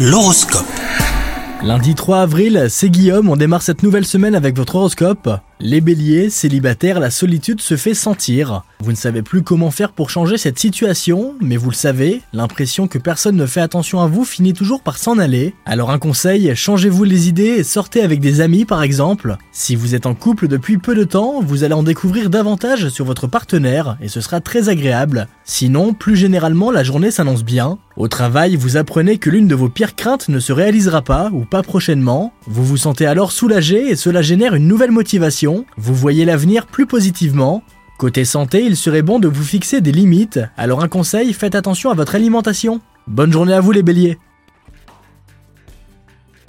L'horoscope. Lundi 3 avril, c'est Guillaume, on démarre cette nouvelle semaine avec votre horoscope. Les béliers, célibataires, la solitude se fait sentir. Vous ne savez plus comment faire pour changer cette situation, mais vous le savez, l'impression que personne ne fait attention à vous finit toujours par s'en aller. Alors un conseil, changez-vous les idées et sortez avec des amis par exemple. Si vous êtes en couple depuis peu de temps, vous allez en découvrir davantage sur votre partenaire et ce sera très agréable. Sinon, plus généralement, la journée s'annonce bien. Au travail, vous apprenez que l'une de vos pires craintes ne se réalisera pas ou pas prochainement. Vous vous sentez alors soulagé et cela génère une nouvelle motivation. Vous voyez l'avenir plus positivement. Côté santé, il serait bon de vous fixer des limites, alors un conseil, faites attention à votre alimentation. Bonne journée à vous les béliers